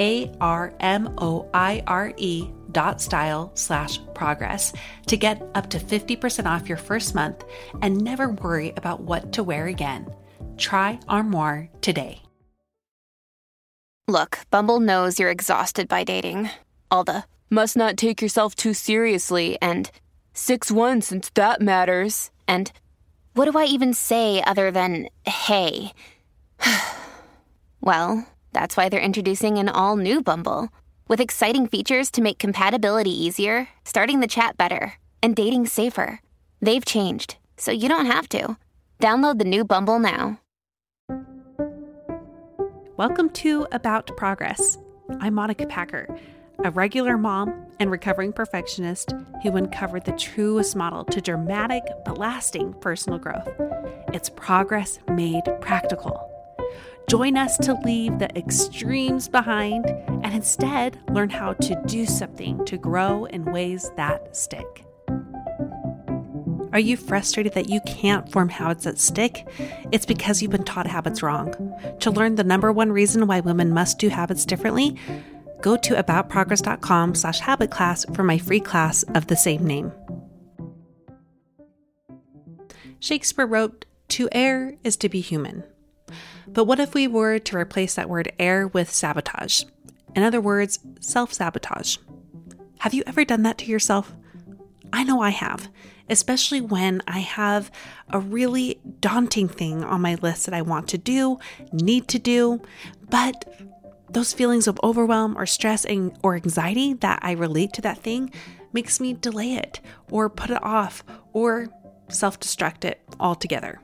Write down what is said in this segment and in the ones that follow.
A R M O I R E dot style slash progress to get up to 50% off your first month and never worry about what to wear again. Try Armoire today. Look, Bumble knows you're exhausted by dating. All the must not take yourself too seriously and 6 1 since that matters. And what do I even say other than hey? well, that's why they're introducing an all new Bumble with exciting features to make compatibility easier, starting the chat better, and dating safer. They've changed, so you don't have to. Download the new Bumble now. Welcome to About Progress. I'm Monica Packer, a regular mom and recovering perfectionist who uncovered the truest model to dramatic but lasting personal growth. It's progress made practical. Join us to leave the extremes behind and instead learn how to do something to grow in ways that stick. Are you frustrated that you can't form habits that stick? It's because you've been taught habits wrong. To learn the number one reason why women must do habits differently, go to aboutprogress.com slash for my free class of the same name. Shakespeare wrote, To err is to be human. But what if we were to replace that word err with sabotage? In other words, self sabotage. Have you ever done that to yourself? I know I have, especially when I have a really daunting thing on my list that I want to do, need to do, but those feelings of overwhelm or stress and, or anxiety that I relate to that thing makes me delay it or put it off or self destruct it altogether.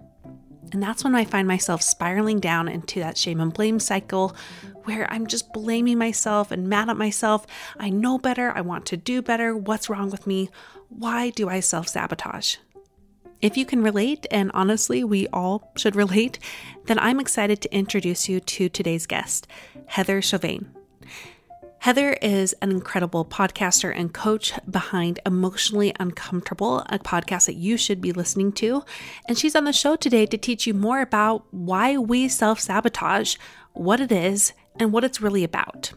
And that's when I find myself spiraling down into that shame and blame cycle where I'm just blaming myself and mad at myself. I know better. I want to do better. What's wrong with me? Why do I self sabotage? If you can relate, and honestly, we all should relate, then I'm excited to introduce you to today's guest, Heather Chauvin. Heather is an incredible podcaster and coach behind Emotionally Uncomfortable, a podcast that you should be listening to. And she's on the show today to teach you more about why we self sabotage, what it is, and what it's really about.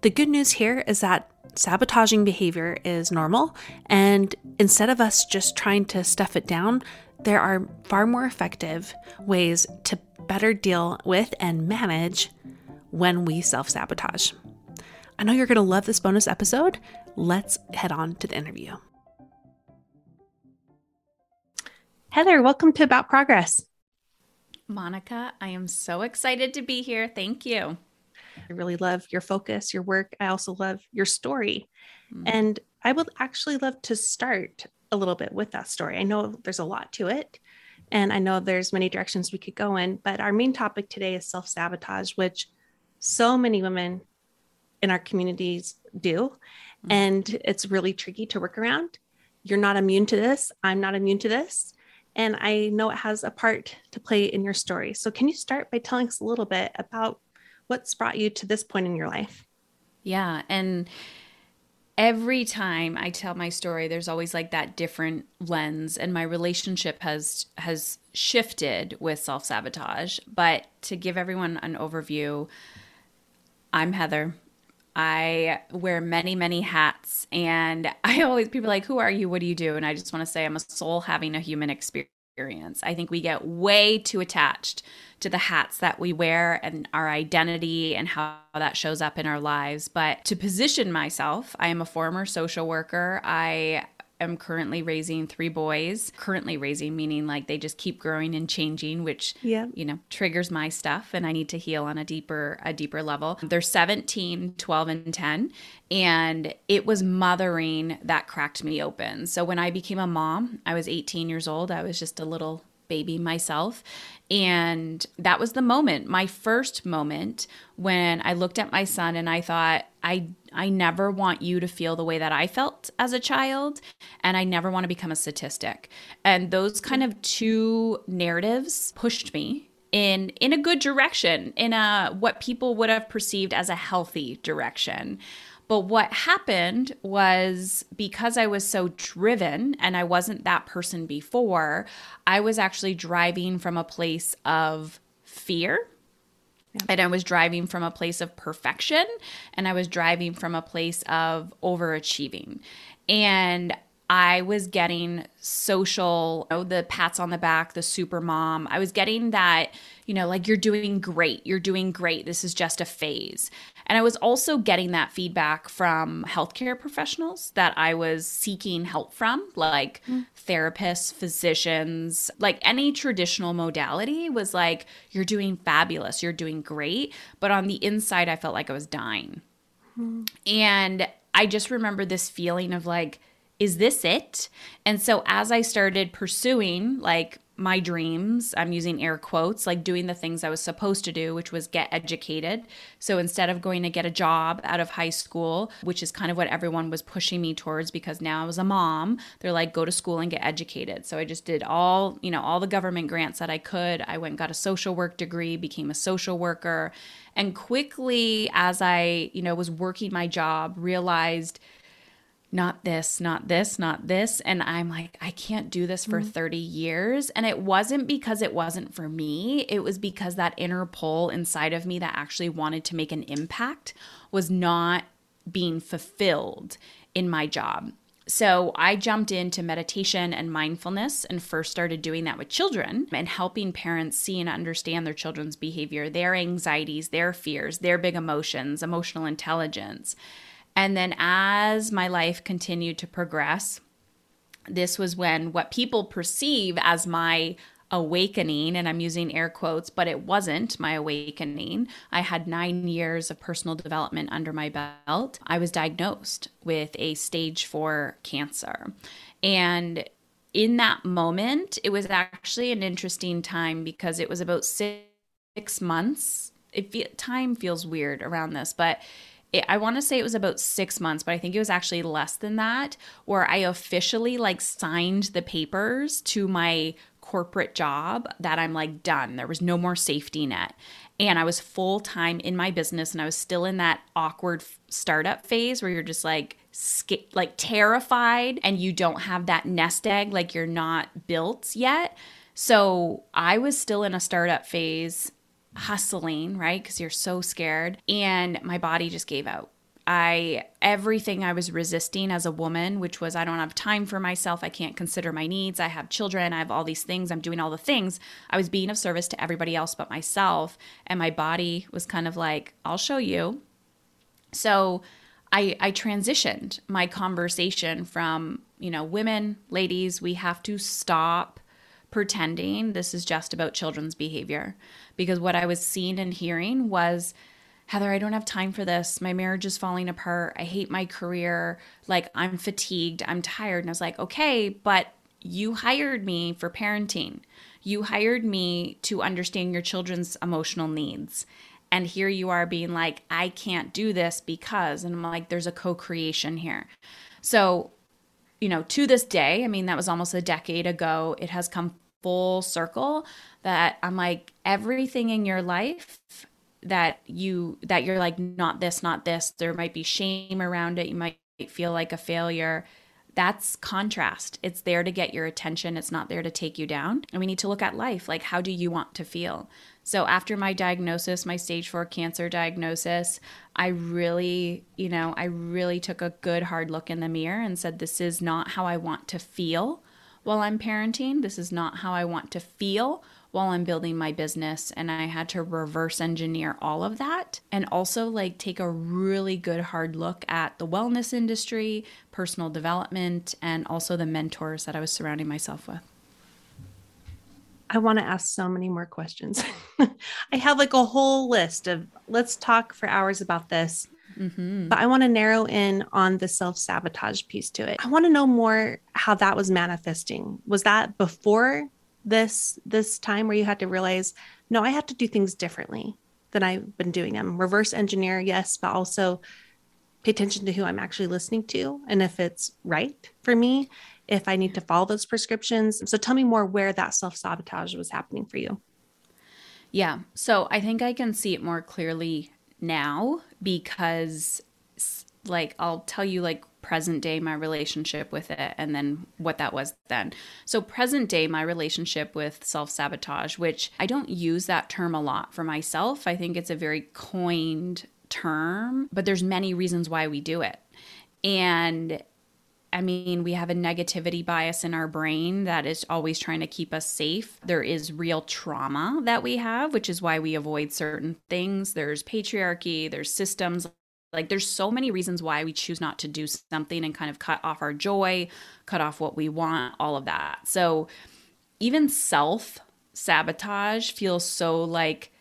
The good news here is that sabotaging behavior is normal, and instead of us just trying to stuff it down, there are far more effective ways to better deal with and manage when we self sabotage. I know you're going to love this bonus episode. Let's head on to the interview. Heather, welcome to About Progress. Monica, I am so excited to be here. Thank you. I really love your focus, your work. I also love your story. Mm. And I would actually love to start a little bit with that story. I know there's a lot to it, and I know there's many directions we could go in, but our main topic today is self sabotage, which so many women in our communities do. Mm-hmm. And it's really tricky to work around. You're not immune to this. I'm not immune to this. And I know it has a part to play in your story. So, can you start by telling us a little bit about what's brought you to this point in your life? Yeah. And every time I tell my story, there's always like that different lens, and my relationship has has shifted with self sabotage. But to give everyone an overview, I'm Heather. I wear many, many hats, and I always people like, "Who are you? What do you do?" And I just want to say, I'm a soul having a human experience. I think we get way too attached to the hats that we wear and our identity and how that shows up in our lives. But to position myself, I am a former social worker. I am currently raising three boys. Currently raising, meaning like they just keep growing and changing, which yeah. you know triggers my stuff, and I need to heal on a deeper a deeper level. They're 17, 12, and 10, and it was mothering that cracked me open. So when I became a mom, I was 18 years old. I was just a little baby myself. And that was the moment, my first moment when I looked at my son and I thought, I I never want you to feel the way that I felt as a child and I never want to become a statistic. And those kind of two narratives pushed me in in a good direction, in a what people would have perceived as a healthy direction. But what happened was because I was so driven and I wasn't that person before, I was actually driving from a place of fear. Yeah. And I was driving from a place of perfection and I was driving from a place of overachieving. And I was getting social, you know, the pats on the back, the super mom. I was getting that, you know, like you're doing great. You're doing great. This is just a phase. And I was also getting that feedback from healthcare professionals that I was seeking help from, like mm. therapists, physicians, like any traditional modality was like, you're doing fabulous. You're doing great. But on the inside, I felt like I was dying. Mm. And I just remember this feeling of like, is this it? And so as I started pursuing like my dreams, I'm using air quotes, like doing the things I was supposed to do, which was get educated. So instead of going to get a job out of high school, which is kind of what everyone was pushing me towards because now I was a mom, they're like, go to school and get educated. So I just did all, you know, all the government grants that I could. I went got a social work degree, became a social worker, and quickly as I, you know, was working my job, realized not this, not this, not this. And I'm like, I can't do this for mm 30 years. And it wasn't because it wasn't for me, it was because that inner pull inside of me that actually wanted to make an impact was not being fulfilled in my job. So I jumped into meditation and mindfulness and first started doing that with children and helping parents see and understand their children's behavior, their anxieties, their fears, their big emotions, emotional intelligence. And then as my life continued to progress, this was when what people perceive as my awakening, and I'm using air quotes, but it wasn't my awakening. I had nine years of personal development under my belt. I was diagnosed with a stage four cancer. And in that moment, it was actually an interesting time because it was about six months. It time feels weird around this, but it, I want to say it was about six months, but I think it was actually less than that, where I officially like signed the papers to my corporate job that I'm like done. There was no more safety net. And I was full time in my business and I was still in that awkward startup phase where you're just like, like terrified and you don't have that nest egg, like you're not built yet. So I was still in a startup phase hustling, right? Because you're so scared. And my body just gave out. I everything I was resisting as a woman, which was I don't have time for myself, I can't consider my needs, I have children, I have all these things, I'm doing all the things. I was being of service to everybody else but myself, and my body was kind of like, I'll show you. So I I transitioned my conversation from, you know, women, ladies, we have to stop pretending this is just about children's behavior because what I was seeing and hearing was Heather, I don't have time for this. My marriage is falling apart. I hate my career. Like, I'm fatigued. I'm tired. And I was like, okay, but you hired me for parenting. You hired me to understand your children's emotional needs. And here you are being like, I can't do this because, and I'm like, there's a co creation here. So, you know, to this day, I mean, that was almost a decade ago, it has come full circle that I'm like, everything in your life that you that you're like not this not this there might be shame around it you might feel like a failure that's contrast. It's there to get your attention. It's not there to take you down. And we need to look at life like, how do you want to feel? So, after my diagnosis, my stage four cancer diagnosis, I really, you know, I really took a good hard look in the mirror and said, this is not how I want to feel while I'm parenting. This is not how I want to feel while I'm building my business. And I had to reverse engineer all of that and also like take a really good hard look at the wellness industry, personal development, and also the mentors that I was surrounding myself with. I want to ask so many more questions. I have like a whole list of let's talk for hours about this. Mm-hmm. But I want to narrow in on the self sabotage piece to it. I want to know more how that was manifesting. Was that before this this time where you had to realize no i have to do things differently than i've been doing them reverse engineer yes but also pay attention to who i'm actually listening to and if it's right for me if i need to follow those prescriptions so tell me more where that self-sabotage was happening for you yeah so i think i can see it more clearly now because like i'll tell you like present day my relationship with it and then what that was then. So present day my relationship with self-sabotage, which I don't use that term a lot for myself. I think it's a very coined term, but there's many reasons why we do it. And I mean, we have a negativity bias in our brain that is always trying to keep us safe. There is real trauma that we have, which is why we avoid certain things. There's patriarchy, there's systems like there's so many reasons why we choose not to do something and kind of cut off our joy, cut off what we want, all of that. So even self sabotage feels so like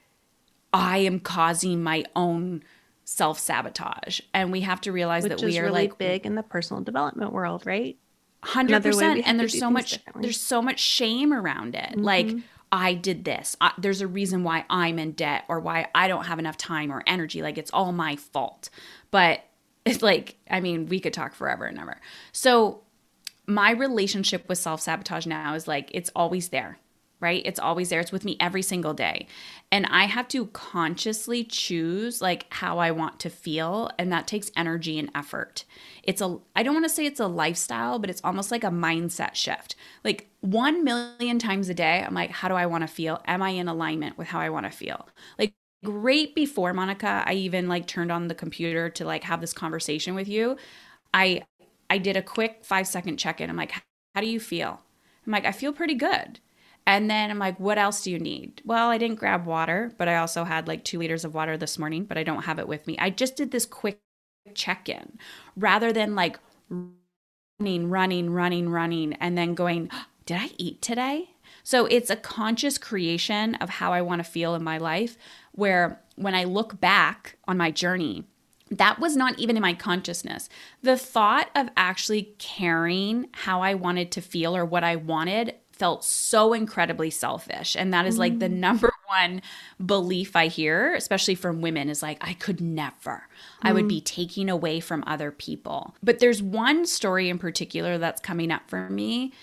I am causing my own self sabotage. And we have to realize Which that we are really like big in the personal development world, right? Hundred percent. And there's so much there's so much shame around it. Mm-hmm. Like I did this. I, there's a reason why I'm in debt or why I don't have enough time or energy. Like it's all my fault. But it's like, I mean, we could talk forever and ever. So my relationship with self sabotage now is like, it's always there right? It's always there. It's with me every single day. And I have to consciously choose like how I want to feel and that takes energy and effort. It's a I don't want to say it's a lifestyle, but it's almost like a mindset shift. Like 1 million times a day, I'm like how do I want to feel? Am I in alignment with how I want to feel? Like right before Monica, I even like turned on the computer to like have this conversation with you. I I did a quick 5 second check-in. I'm like how do you feel? I'm like I feel pretty good and then I'm like, what else do you need? Well, I didn't grab water, but I also had like two liters of water this morning, but I don't have it with me. I just did this quick check in rather than like running, running, running, running, and then going, did I eat today? So it's a conscious creation of how I want to feel in my life, where when I look back on my journey, that was not even in my consciousness. The thought of actually caring how I wanted to feel or what I wanted felt so incredibly selfish. And that is mm. like the mm. number one belief I hear, especially from women, is like, I could never. Mm. I would be mm. taking away from other people. But there's one story in particular that's coming up for me.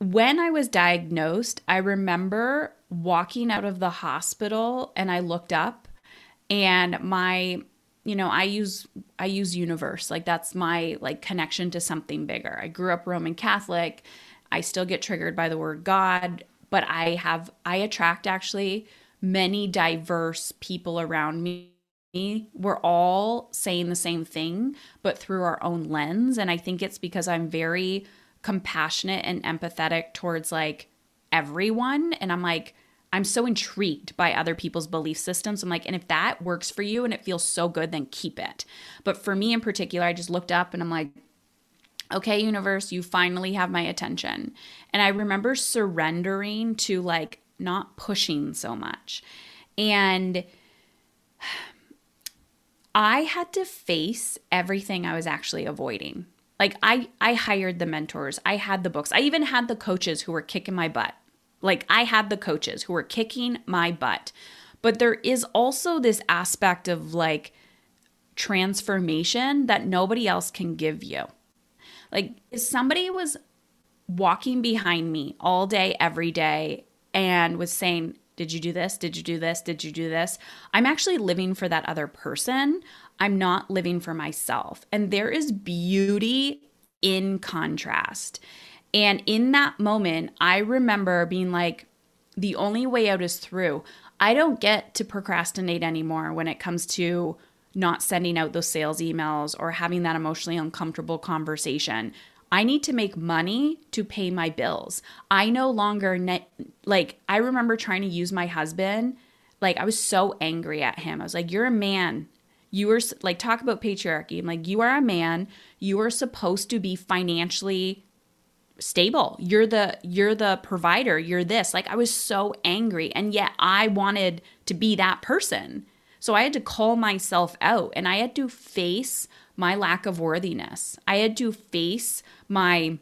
When I was diagnosed, I remember walking out of the hospital and I looked up and my you know i use i use universe like that's my like connection to something bigger i grew up roman catholic I still get triggered by the word God, but I have, I attract actually many diverse people around me. We're all saying the same thing, but through our own lens. And I think it's because I'm very compassionate and empathetic towards like everyone. And I'm like, I'm so intrigued by other people's belief systems. I'm like, and if that works for you and it feels so good, then keep it. But for me in particular, I just looked up and I'm like, okay, universe, you finally have my attention. And I remember surrendering to like not pushing so much. And I had to face everything I was actually avoiding. Like I I hired the mentors. I had the books. I even had the coaches who were kicking my butt. Like I had the coaches who were kicking my butt. But there is also this aspect of like transformation that nobody else can give you. Like, if somebody was walking behind me all day, every day, and was saying, Did you do this? Did you do this? Did you do this? I'm actually living for that other person. I'm not living for myself. And there is beauty in contrast. And in that moment, I remember being like, the only way out is through. I don't get to procrastinate anymore when it comes to not sending out those sales emails or having that emotionally uncomfortable conversation. I need to make money to pay my bills. I no longer ne- like I remember trying to use my husband like I was so angry at him. I was like you're a man. You are like talk about patriarchy. I'm like you are a man. You are supposed to be financially stable. You're the you're the provider. You're this. Like I was so angry and yet I wanted to be that person. So I had to call myself out and I had to face my lack of worthiness. I had to face my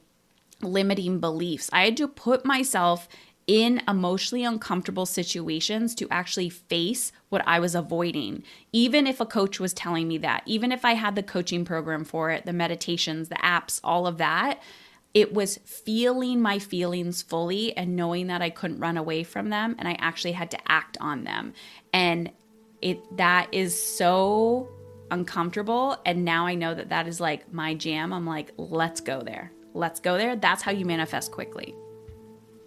limiting beliefs. I had to put myself in emotionally uncomfortable situations to actually face what I was avoiding. Even if a coach was telling me that, even if I had the coaching program for it, the meditations, the apps, all of that, it was feeling my feelings fully and knowing that I couldn't run away from them and I actually had to act on them. And it that is so uncomfortable and now I know that that is like my jam. I'm like, let's go there. Let's go there. That's how you manifest quickly.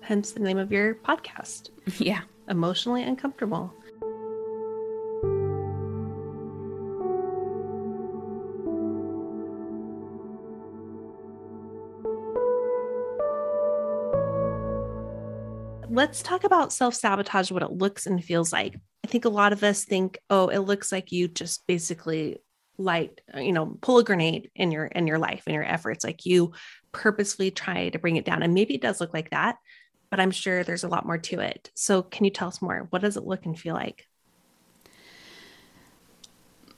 Hence the name of your podcast. Yeah. Emotionally uncomfortable. let's talk about self sabotage, what it looks and feels like. I think a lot of us think, oh, it looks like you just basically light, you know, pull a grenade in your in your life in your efforts. Like you purposely try to bring it down. And maybe it does look like that, but I'm sure there's a lot more to it. So can you tell us more? What does it look and feel like?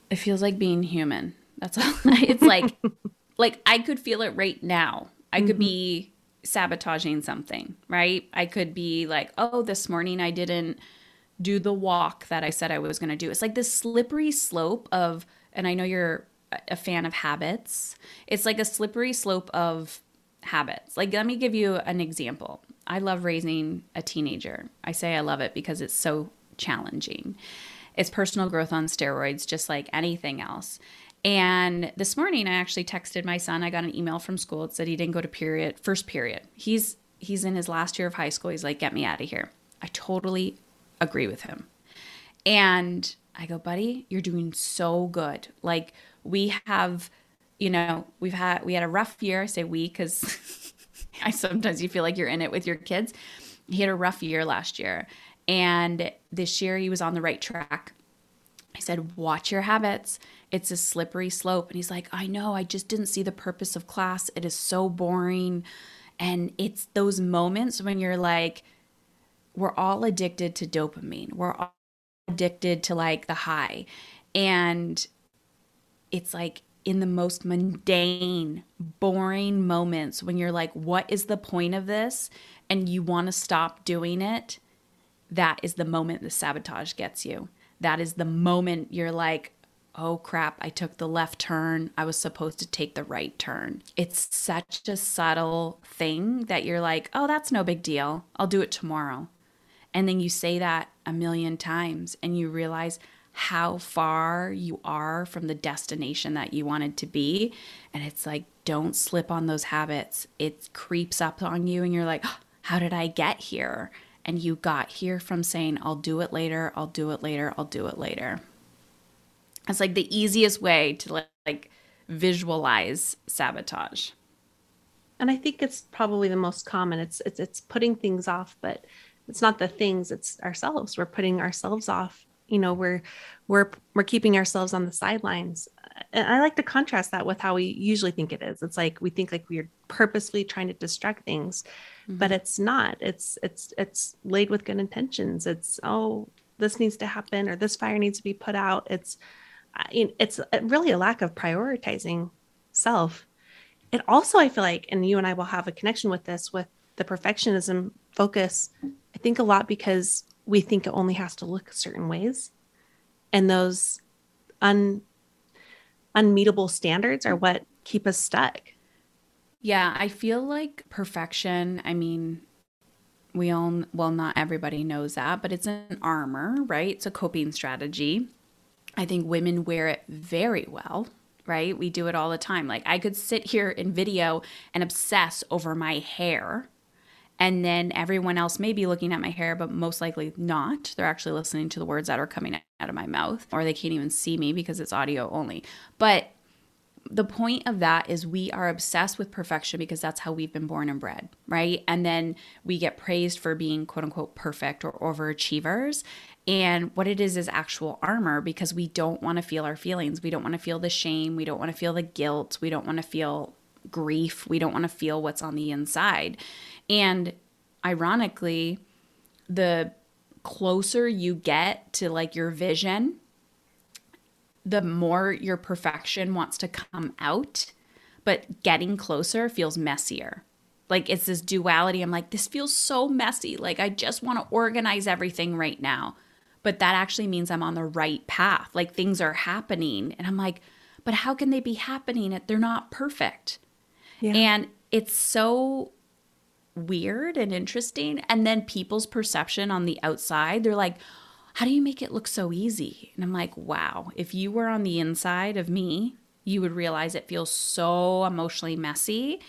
It feels like being human. That's all. it's like like I could feel it right now. I could mm-hmm. be sabotaging something, right? I could be like, oh, this morning I didn't do the walk that I said I was going to do. It's like this slippery slope of, and I know you're a fan of habits. It's like a slippery slope of habits. Like, let me give you an example. I love raising a teenager. I say I love it because it's so challenging. It's personal growth on steroids, just like anything else. And this morning I actually texted my son. I got an email from school. It said he didn't go to period, first period. He's he's in his last year of high school. He's like, "Get me out of here." I totally agree with him. And I go, "Buddy, you're doing so good. Like we have, you know, we've had we had a rough year. I say we cuz I sometimes you feel like you're in it with your kids. He had a rough year last year. And this year he was on the right track. I said, "Watch your habits." it's a slippery slope. And he's like, I know, I just didn't see the purpose of class. It is so boring. And it's those moments when you're like, we're all addicted to dopamine. We're all addicted to like the high. And it's like in the most mundane, boring moments when you're like, what is the point of this? And you want to stop doing it. That is the moment the sabotage gets you. That is the moment you're like, oh crap, I took the left turn. I was supposed to take the right turn. It's such a subtle thing that you're like, oh, that's no big deal. I'll do it tomorrow. And then you say that a million times and you realize how far you are from the destination that you wanted to be. And it's like, don't slip on those habits. It creeps up on you and you're like, how did I get here? And you got here from saying, I'll do it later, I'll do it later, I'll do it later. It's like the easiest way to like visualize sabotage. And I think it's probably the most common. It's it's it's putting things off, but it's not the things, it's ourselves. We're putting ourselves off. You know, we're we're we're keeping ourselves on the sidelines. And I like to contrast that with how we usually think it is. It's like we think like we're purposely trying to distract things, mm-hmm. but it's not. It's it's it's laid with good intentions. It's oh, this needs to happen or this fire needs to be put out. It's it's really a lack of prioritizing self. It also, I feel like, and you and I will have a connection with this with the perfectionism focus. I think a lot because we think it only has to look certain ways. And those un unmeetable standards are what keep us stuck. Yeah, I feel like perfection, I mean, we all well not everybody knows that, but it's an armor, right? It's a coping strategy. I think women wear it very well, right? We do it all the time. Like I could sit here in video and obsess over my hair and then everyone else may be looking at my hair, but most likely not. They're actually listening to the words that are coming out of my mouth, or they can't even see me because it's audio only. But the point of that is we are obsessed with perfection because that's how we've been born and bred, right? And then we get praised for being quote unquote perfect or overachievers. And what it is is actual armor because we don't want to feel our feelings. We don't want to feel the shame. We don't want to feel the guilt. We don't want to feel grief. We don't want to feel what's on the inside. And ironically, the closer you get to like your vision, the more your perfection wants to come out, but getting closer feels messier. Like it's this duality. I'm like, this feels so messy. Like I just want to organize everything right now. But that actually means I'm on the right path. Like things are happening. And I'm like, but how can they be happening if they're not perfect? Yeah. And it's so weird and interesting. And then people's perception on the outside, they're like, how do you make it look so easy? And I'm like, wow, if you were on the inside of me, you would realize it feels so emotionally messy.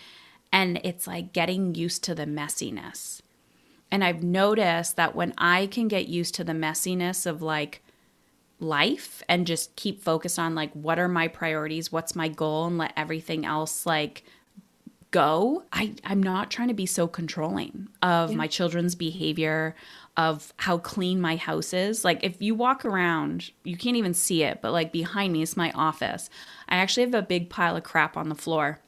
And it's like getting used to the messiness. And I've noticed that when I can get used to the messiness of like life and just keep focused on like, what are my priorities? What's my goal? And let everything else like go, I, I'm not trying to be so controlling of yeah. my children's behavior, of how clean my house is. Like, if you walk around, you can't even see it, but like behind me is my office. I actually have a big pile of crap on the floor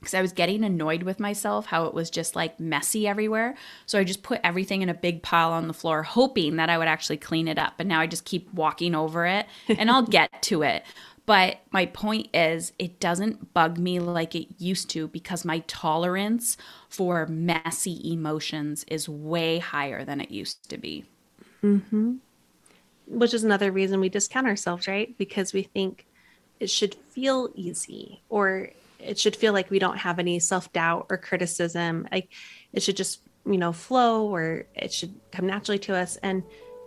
because I was getting annoyed with myself how it was just like messy everywhere. So I just put everything in a big pile on the floor, hoping that I would actually clean it up. And now I just keep walking over it and I'll get to it. But my point is, it doesn't bug me like it used to because my tolerance for messy emotions is way higher than it used to be. Mm-hmm. Which is another reason we discount ourselves, right? Because we think it should feel easy or it should feel like we don't have any self doubt or criticism. Like it should just, you know, flow or it should come naturally to us. And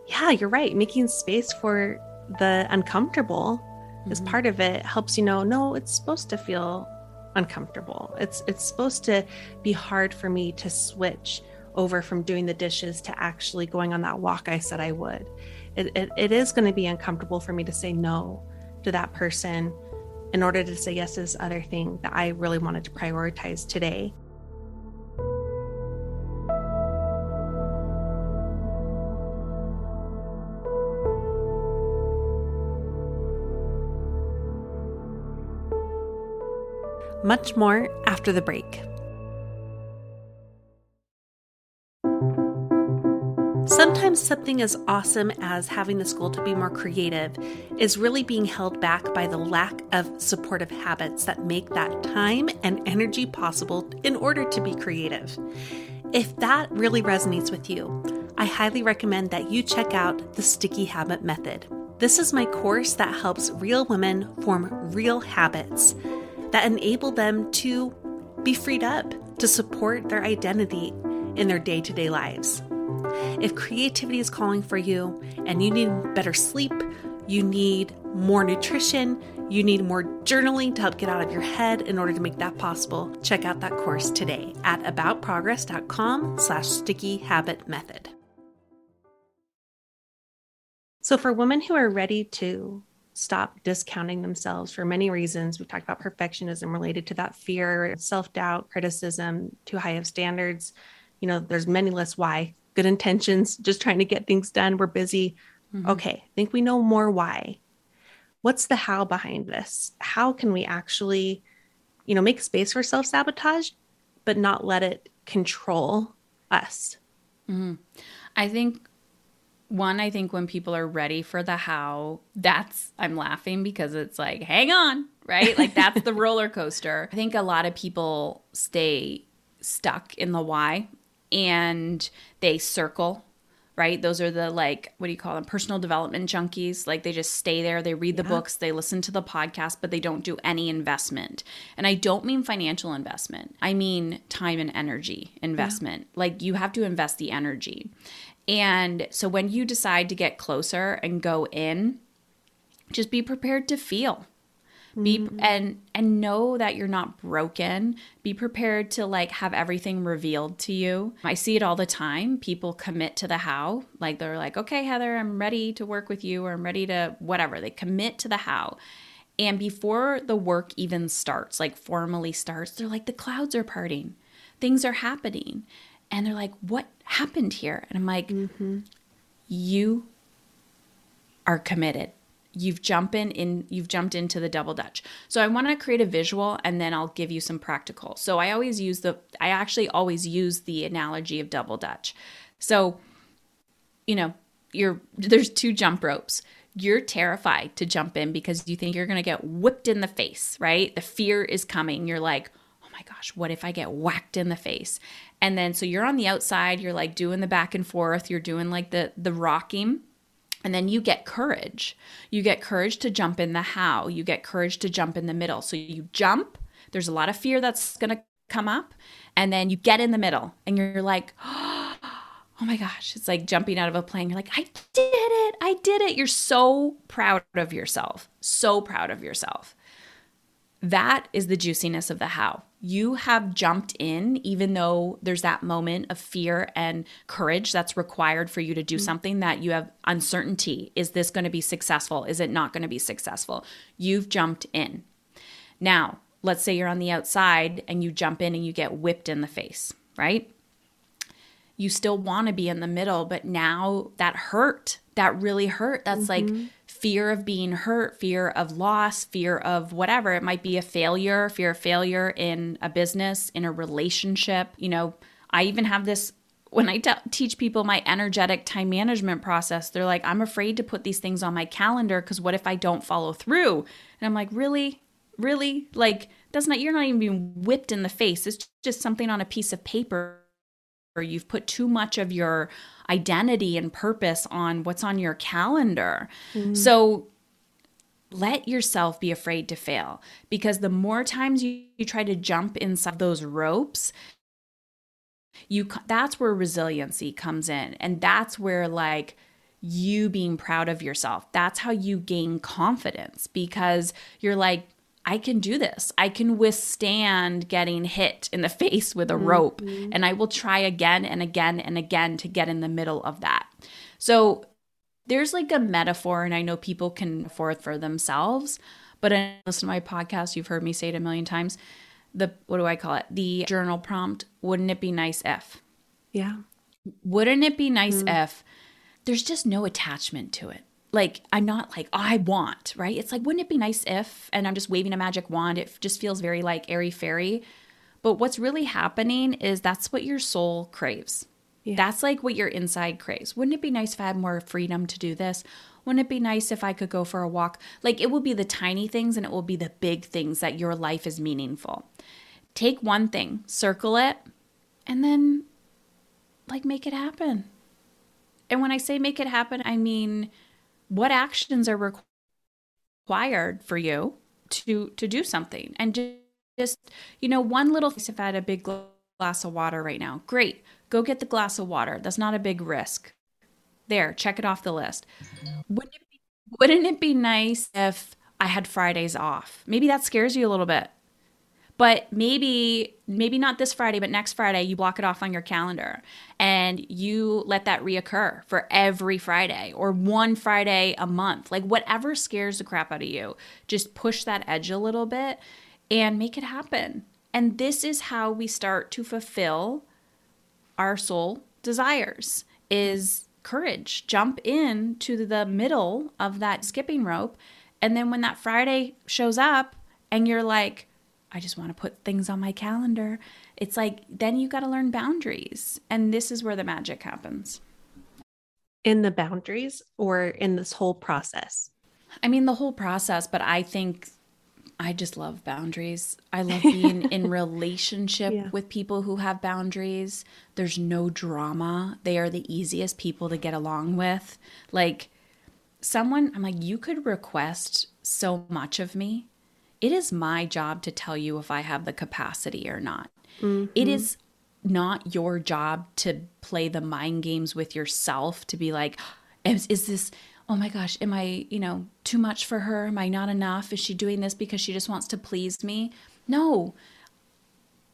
yeah, you're right. Making space for the uncomfortable mm-hmm. as part of it helps you know no it's supposed to feel uncomfortable. It's it's supposed to be hard for me to switch over from doing the dishes to actually going on that walk i said i would. It, it, it is going to be uncomfortable for me to say no to that person in order to say yes to this other thing that i really wanted to prioritize today Much more after the break. Sometimes something as awesome as having the goal to be more creative is really being held back by the lack of supportive habits that make that time and energy possible in order to be creative. If that really resonates with you, I highly recommend that you check out the Sticky Habit Method. This is my course that helps real women form real habits that enable them to be freed up to support their identity in their day to day lives. If creativity is calling for you and you need better sleep, you need more nutrition, you need more journaling to help get out of your head in order to make that possible, check out that course today at aboutprogress.com slash sticky habit method. So for women who are ready to stop discounting themselves for many reasons. We've talked about perfectionism related to that fear, self doubt, criticism, too high of standards. You know, there's many less why. Good intentions, just trying to get things done. We're busy. Mm-hmm. Okay, I think we know more why. What's the how behind this? How can we actually, you know, make space for self sabotage, but not let it control us? Mm-hmm. I think one, I think when people are ready for the how, that's, I'm laughing because it's like, hang on, right? Like that's the roller coaster. I think a lot of people stay stuck in the why and they circle, right? Those are the like, what do you call them? Personal development junkies. Like they just stay there, they read the Yeah. books, they listen to the podcast, but they don't do any investment. And I don't mean financial investment, I mean time and energy investment. Like you have to invest the energy. And so when you decide to get closer and go in, just be prepared to feel. Be mm-hmm. and and know that you're not broken. Be prepared to like have everything revealed to you. I see it all the time. People commit to the how. Like they're like okay heather i'm ready to work with you or i'm ready to whatever. They commit to the how. And before the work even starts like formally starts they're like the clouds are parting. Things are happening and they're like what happened here and i'm like mm-hmm. you are committed. You've jumped in, in you've jumped into the double dutch. So I want to create a visual and then I'll give you some practical. So I always use the I actually always use the analogy of double dutch. So you know, you're there's two jump ropes. You're terrified to jump in because you think you're going to get whipped in the face, right? The fear is coming. You're like, "Oh my gosh, what if I get whacked in the face?" And then so you're on the outside, you're like doing the back and forth, you're doing like the the rocking and then you get courage. You get courage to jump in the how. You get courage to jump in the middle. So you jump, there's a lot of fear that's going to come up. And then you get in the middle and you're like, oh my gosh. It's like jumping out of a plane. You're like, I did it. I did it. You're so proud of yourself. So proud of yourself. That is the juiciness of the how. You have jumped in, even though there's that moment of fear and courage that's required for you to do mm. something that you have uncertainty. Is this going to be successful? Is it not going to be successful? You've jumped in. Now, let's say you're on the outside and you jump in and you get whipped in the face, right? You still want to be in the middle, but now that hurt, that really hurt. That's like mm-hmm. Fear of being hurt, fear of loss, fear of whatever. It might be a failure, fear of failure in a business, in a relationship. You know, I even have this when I te- teach people my energetic time management process. They're like, I'm afraid to put these things on my calendar because what if I don't follow through? And I'm like, really? Really? Like, that's not, you're not even being whipped in the face. It's just something on a piece of paper or you've put too much of your identity and purpose on what's on your calendar. Mm-hmm. So let yourself be afraid to fail because the more times you, you try to jump inside those ropes, you that's where resiliency comes in and that's where like you being proud of yourself. That's how you gain confidence because you're like I can do this. I can withstand getting hit in the face with a rope mm-hmm. and I will try again and again and again to get in the middle of that. So there's like a metaphor and I know people can for it for themselves, but I listen to my podcast, you've heard me say it a million times. The what do I call it? The journal prompt, wouldn't it be nice if? Yeah. Wouldn't it be nice mm-hmm. if there's just no attachment to it? Like, I'm not like, oh, I want, right? It's like, wouldn't it be nice if, and I'm just waving a magic wand. It just feels very like airy fairy. But what's really happening is that's what your soul craves. Yeah. That's like what your inside craves. Wouldn't it be nice if I had more freedom to do this? Wouldn't it be nice if I could go for a walk? Like, it will be the tiny things and it will be the big things that your life is meaningful. Take one thing, circle it, and then like make it happen. And when I say make it happen, I mean what actions are required for you to to do something. And ju- just you know, one little thing if I had a big glass of water right now, great. Go get the glass of water. That's not a big risk. There, check it off the list. Wouldn't it be, wouldn't it be nice if I had Fridays off? Maybe that scares you a little bit but maybe maybe not this friday but next friday you block it off on your calendar and you let that reoccur for every friday or one friday a month. Like whatever scares the crap out of you just push that edge a little bit and make it happen. And this is how we start to fulfill our soul desires is courage. Jump in to the middle of that skipping rope. And then when that friday shows up and you're like I just want to put things on my calendar. It's like then you got to learn boundaries. And this is where the magic happens. In the boundaries or in this whole process? I mean, the whole process, but I think I just love boundaries. I love being in relationship Yeah. with people who have boundaries. There's no drama. They are the easiest people to get along with. Like someone, I'm like, you could request so much of me. It is my job to tell you if I have the capacity or not. It mm-hmm. is not your job to play the mind games with yourself to be like, is, is this, oh my gosh, am I, you know, too much for her? Am I not enough? Is she doing this because she just wants to please me? No.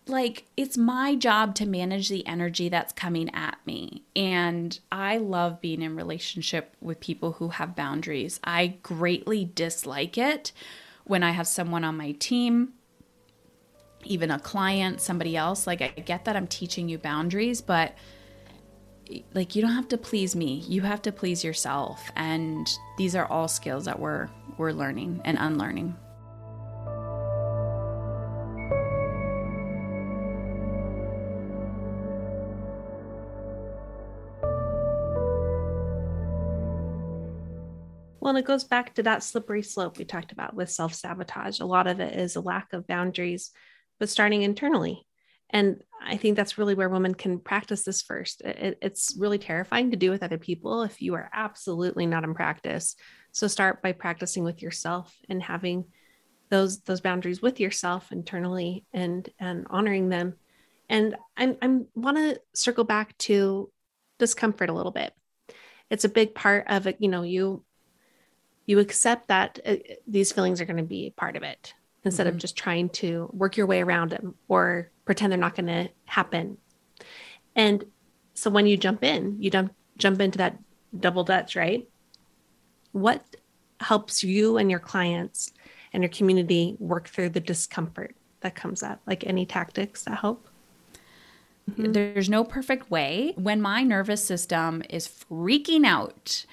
Like, it's my job to manage the energy that's coming at me. And I love being in relationship with people who have boundaries. I greatly dislike it when I have someone on my team even a client, somebody else. Like, I get that I'm teaching you boundaries, but like, you don't have to please me. You have to please yourself. And these are all skills that we're we're learning and unlearning. Well, it goes back to that slippery slope we talked about with self sabotage. A lot of it is a lack of boundaries, but starting internally. And I think that's really where women can practice this first. It, it's really terrifying to do with other people if you are absolutely not in practice. So start by practicing with yourself and having those those boundaries with yourself internally and and honoring them. And I'm I'm want to circle back to discomfort a little bit. It's a big part of it. You know, you you accept that uh, these feelings are going to be part of it instead of just trying to work your way around them or pretend they're not going to happen. And so when you jump in, you jump jump into that double dutch, right? What helps you and your clients and your community work through the discomfort that comes up? Like any tactics that help? There's no perfect way. When my nervous system is freaking out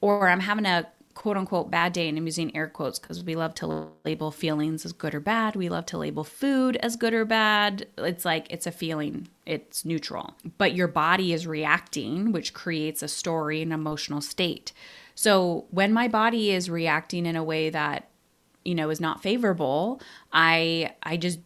or I'm having a quote unquote bad day, and I'm using air quotes because we love to label feelings as good or bad. We love to label food as good or bad. It's like it's a feeling, it's neutral. But your body is reacting, which creates a story, an emotional state. So when my body is reacting in a way that you know is not favorable, I I just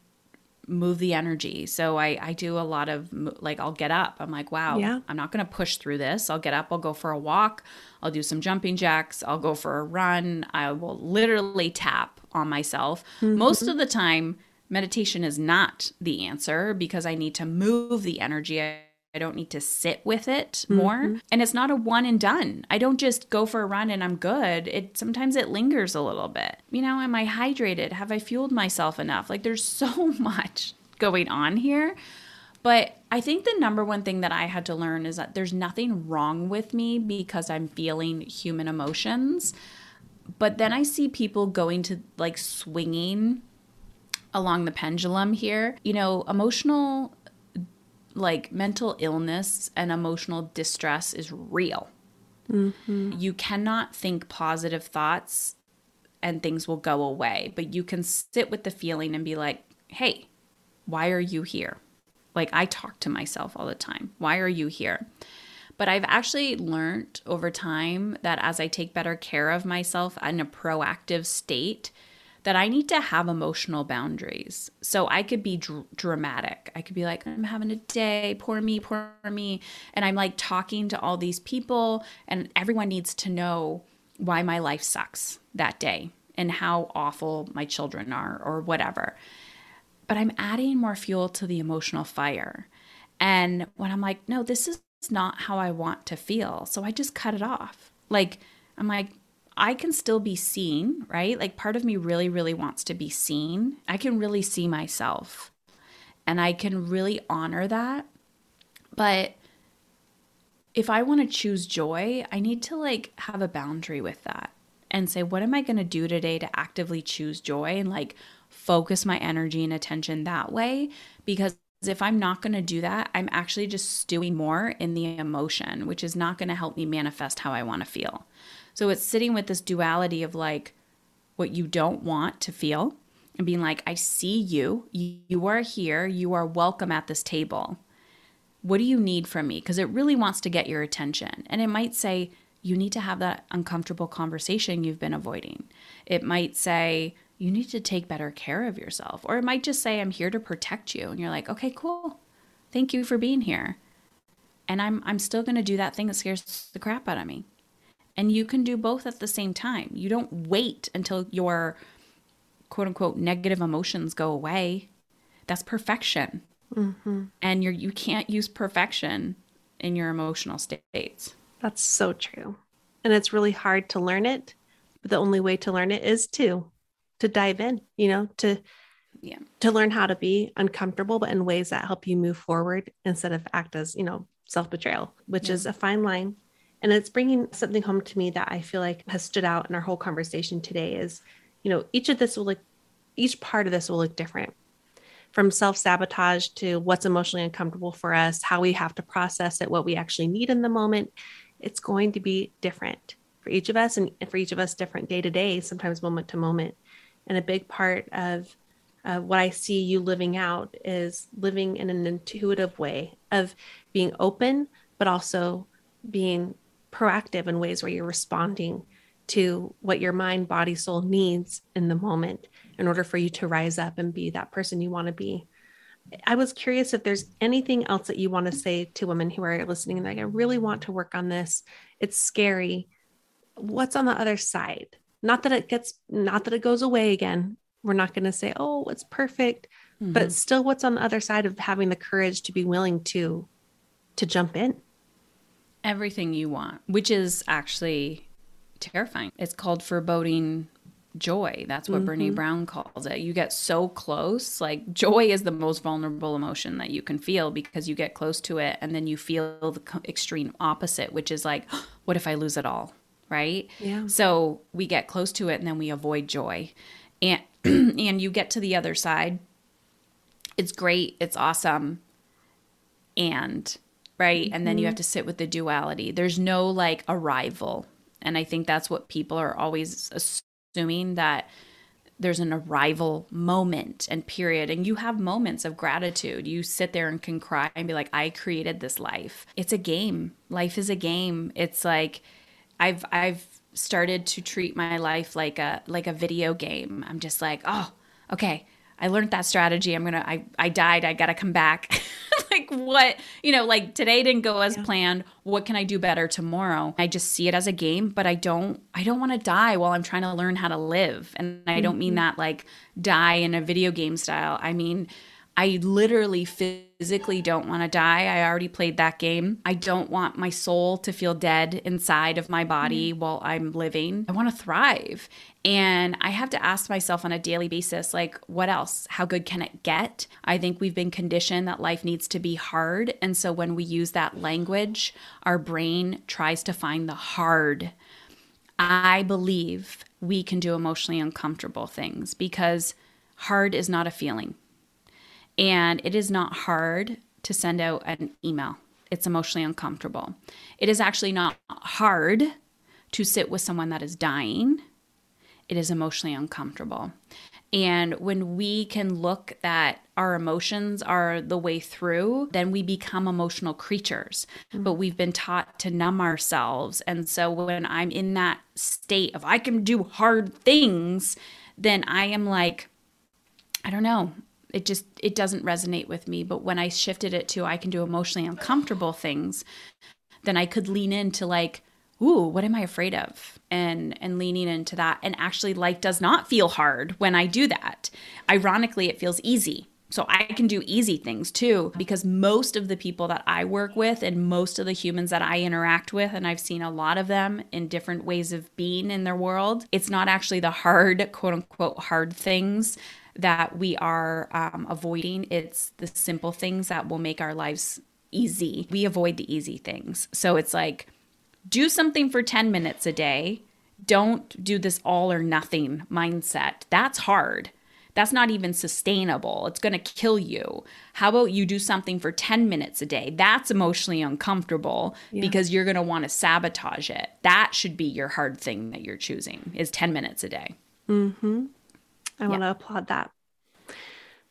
move the energy. So I, I do a lot of like, I'll get up. I'm like, wow, Yeah. I'm not going to push through this. I'll get up. I'll go for a walk. I'll do some jumping jacks. I'll go for a run. I will literally tap on myself. Mm-hmm. Most of the time, meditation is not the answer because I need to move the energy. I, I don't need to sit with it more. Mm-hmm. And it's not a one and done. I don't just go for a run and I'm good. It sometimes it lingers a little bit. You know, am I hydrated? Have I fueled myself enough? Like there's so much going on here. But I think the number one thing that I had to learn is that there's nothing wrong with me because I'm feeling human emotions. But then I see people going to like swinging along the pendulum here. You know, emotional, like mental illness and emotional distress is real. Mm-hmm. You cannot think positive thoughts and things will go away, but you can sit with the feeling and be like, hey, why are you here? Like I talk to myself all the time. Why are you here? But I've actually learned over time that as I take better care of myself in a proactive state, that I need to have emotional boundaries. So I could be dr- dramatic. I could be like, I'm having a day, poor me, poor me. And I'm like talking to all these people, and everyone needs to know why my life sucks that day and how awful my children are or whatever but I'm adding more fuel to the emotional fire. And when I'm like, no, this is not how I want to feel. So I just cut it off. Like, I'm like, I can still be seen, right? Like, part of me really, really wants to be seen. I can really see myself and I can really honor that. But if I want to choose joy, I need to like have a boundary with that and say, what am I going to do today to actively choose joy and like focus my energy and attention that way? Because if I'm not going to do that, I'm actually just stewing more in the emotion, which is not going to help me manifest how I want to feel. So it's sitting with this duality of like what you don't want to feel and being like, I see you. You are here. You are welcome at this table. What do you need from me? Because it really wants to get your attention. And it might say, you need to have that uncomfortable conversation you've been avoiding. It might say, you need to take better care of yourself. Or it might just say, I'm here to protect you. And you're like, okay, cool. Thank you for being here. And I'm, I'm still going to do that thing that scares the crap out of me. And you can do both at the same time. You don't wait until your quote unquote negative emotions go away. That's perfection. Mm-hmm. And you're, you can't use perfection in your emotional states. That's so true. And it's really hard to learn it. But the only way to learn it is to to dive in, you know, to yeah, to learn how to be uncomfortable, but in ways that help you move forward instead of act as, you know, self betrayal, which yeah. is a fine line. And it's bringing something home to me that I feel like has stood out in our whole conversation today is, you know, each of this will look, each part of this will look different from self sabotage to what's emotionally uncomfortable for us, how we have to process it, what we actually need in the moment. It's going to be different for each of us and for each of us different day to day, sometimes moment to moment. And a big part of uh, what I see you living out is living in an intuitive way of being open, but also being proactive in ways where you're responding to what your mind, body, soul needs in the moment in order for you to rise up and be that person you want to be. I was curious if there's anything else that you want to say to women who are listening and like, I really want to work on this. It's scary. What's on the other side? not that it gets not that it goes away again we're not going to say oh it's perfect mm-hmm. but still what's on the other side of having the courage to be willing to to jump in everything you want which is actually terrifying it's called foreboding joy that's what mm-hmm. brene brown calls it you get so close like joy is the most vulnerable emotion that you can feel because you get close to it and then you feel the extreme opposite which is like what if i lose it all right? Yeah. So we get close to it and then we avoid joy. And and you get to the other side. It's great, it's awesome. And right? Mm-hmm. And then you have mm-hmm. to sit with the duality. There's no like arrival. And I think that's what people are always assuming that there's an arrival moment and period and you have moments of gratitude you sit there and can cry and be like i created this life it's a game life is a game it's like I've I've started to treat my life like a like a video game. I'm just like, oh, okay, I learned that strategy. I'm gonna I I died. I gotta come back. like what you know, like today didn't go as yeah. planned. What can I do better tomorrow? I just see it as a game, but I don't I don't want to die while I'm trying to learn how to live. And I don't mean mm-hmm. that like die in a video game style. I mean I literally physically don't want to die. I already played that game. I don't want my soul to feel dead inside of my body mm while I'm living. I want to thrive. And I have to ask myself on a daily basis, like, what else? How good can it get? I think we've been conditioned that life needs to be hard. And so when we use that language, our brain tries to find the hard. I believe we can do emotionally uncomfortable things because hard is not a feeling. And it is not hard to send out an email. It's emotionally uncomfortable. It is actually not hard to sit with someone that is dying. It is emotionally uncomfortable. And when we can look that our emotions are the way through, then we become emotional creatures. Mm-hmm. But we've been taught to numb ourselves. And so when I'm in that state of I can do hard things, then I am like, I don't know it just it doesn't resonate with me. But when i shifted it to i can do emotionally uncomfortable things then i could lean into like ooh what am i afraid of? And and leaning into that. And actually life does not feel hard when i do that. Ironically it feels easy. So I can do easy things too because most of the people that I work with and most of the humans that I interact with and I've seen a lot of them in different ways of being in their world, it's not actually the hard quote unquote hard things that we are um, avoiding. It's the simple things that will make our lives easy. We avoid the easy things. So it's like, do something for 10 minutes a day. Don't do this all or nothing mindset. That's hard. That's not even sustainable. It's going to kill you. How about you do something for 10 minutes a day? That's emotionally uncomfortable yeah. because you're going to want to sabotage it. That should be your hard thing that you're choosing is 10 minutes a day. Mhm. I yeah. want to applaud that.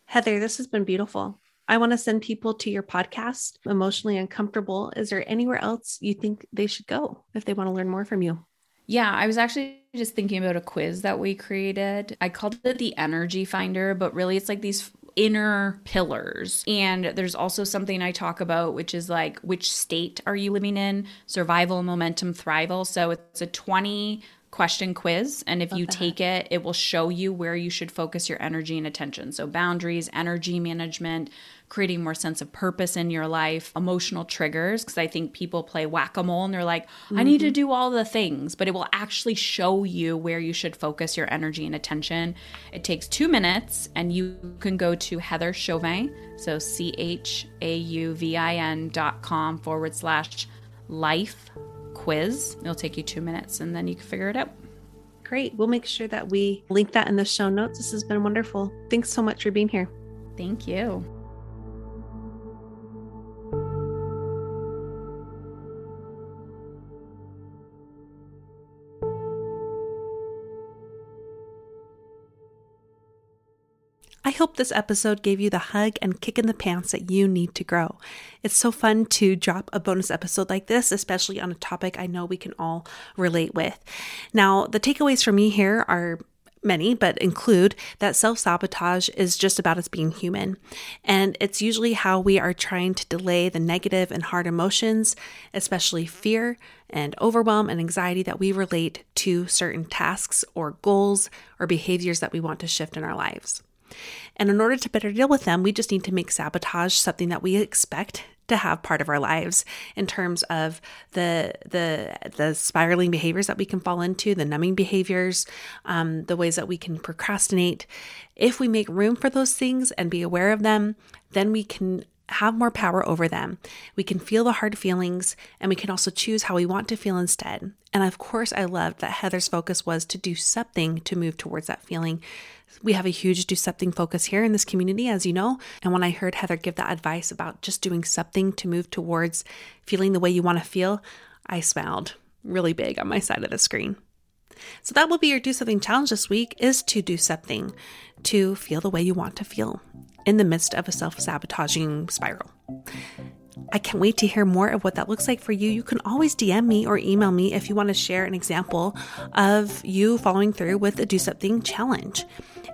Heather, this has been beautiful. I want to send people to your podcast, Emotionally Uncomfortable. Is there anywhere else you think they should go if they want to learn more from you? Yeah, I was actually just thinking about a quiz that we created. I called it the energy finder, but really it's like these inner pillars. And there's also something I talk about, which is like which state are you living in? Survival, momentum, thrival. So it's a 20 question quiz. And if Love you that. take it, it will show you where you should focus your energy and attention. So boundaries, energy management, creating more sense of purpose in your life, emotional triggers. Because I think people play whack a mole and they're like, mm-hmm. I need to mm-hmm. do all the things, but it will actually show you where you should focus your energy and attention. It takes two minutes, and you can go to Heather Chauvin, so C H A U V I N dot com forward slash life quiz. It'll take you two minutes and then you can figure it out. Great. We'll make sure that we link that in the show notes. This has been wonderful. Thanks so much for being here. Thank you. I hope this episode gave you the hug and kick in the pants that you need to grow. It's so fun to drop a bonus episode like this, especially on a topic I know we can all relate with. Now, the takeaways for me here are many, but include that self sabotage is just about us being human. And it's usually how we are trying to delay the negative and hard emotions, especially fear and overwhelm and anxiety that we relate to certain tasks or goals or behaviors that we want to shift in our lives. And in order to better deal with them, we just need to make sabotage something that we expect to have part of our lives in terms of the the the spiraling behaviors that we can fall into, the numbing behaviors, um, the ways that we can procrastinate. If we make room for those things and be aware of them, then we can have more power over them. We can feel the hard feelings and we can also choose how we want to feel instead. And of course, I loved that Heather's focus was to do something to move towards that feeling we have a huge do something focus here in this community, as you know. And when I heard Heather give that advice about just doing something to move towards feeling the way you want to feel, I smiled really big on my side of the screen. So that will be your do something challenge this week is to do something to feel the way you want to feel in the midst of a self-sabotaging spiral. I can't wait to hear more of what that looks like for you. You can always DM me or email me if you want to share an example of you following through with a do something challenge.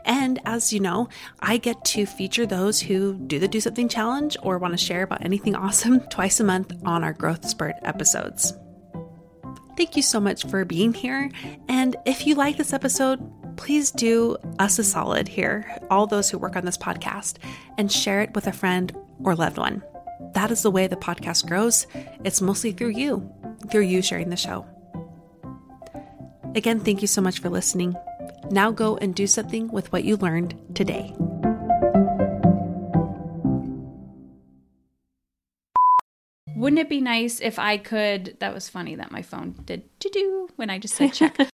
And as you know, I get to feature those who do the Do Something Challenge or want to share about anything awesome twice a month on our Growth Spurt episodes. Thank you so much for being here. And if you like this episode, please do us a solid here, all those who work on this podcast, and share it with a friend or loved one. That is the way the podcast grows. It's mostly through you, through you sharing the show. Again, thank you so much for listening. Now go and do something with what you learned today. Wouldn't it be nice if I could? That was funny that my phone did to do when I just said check.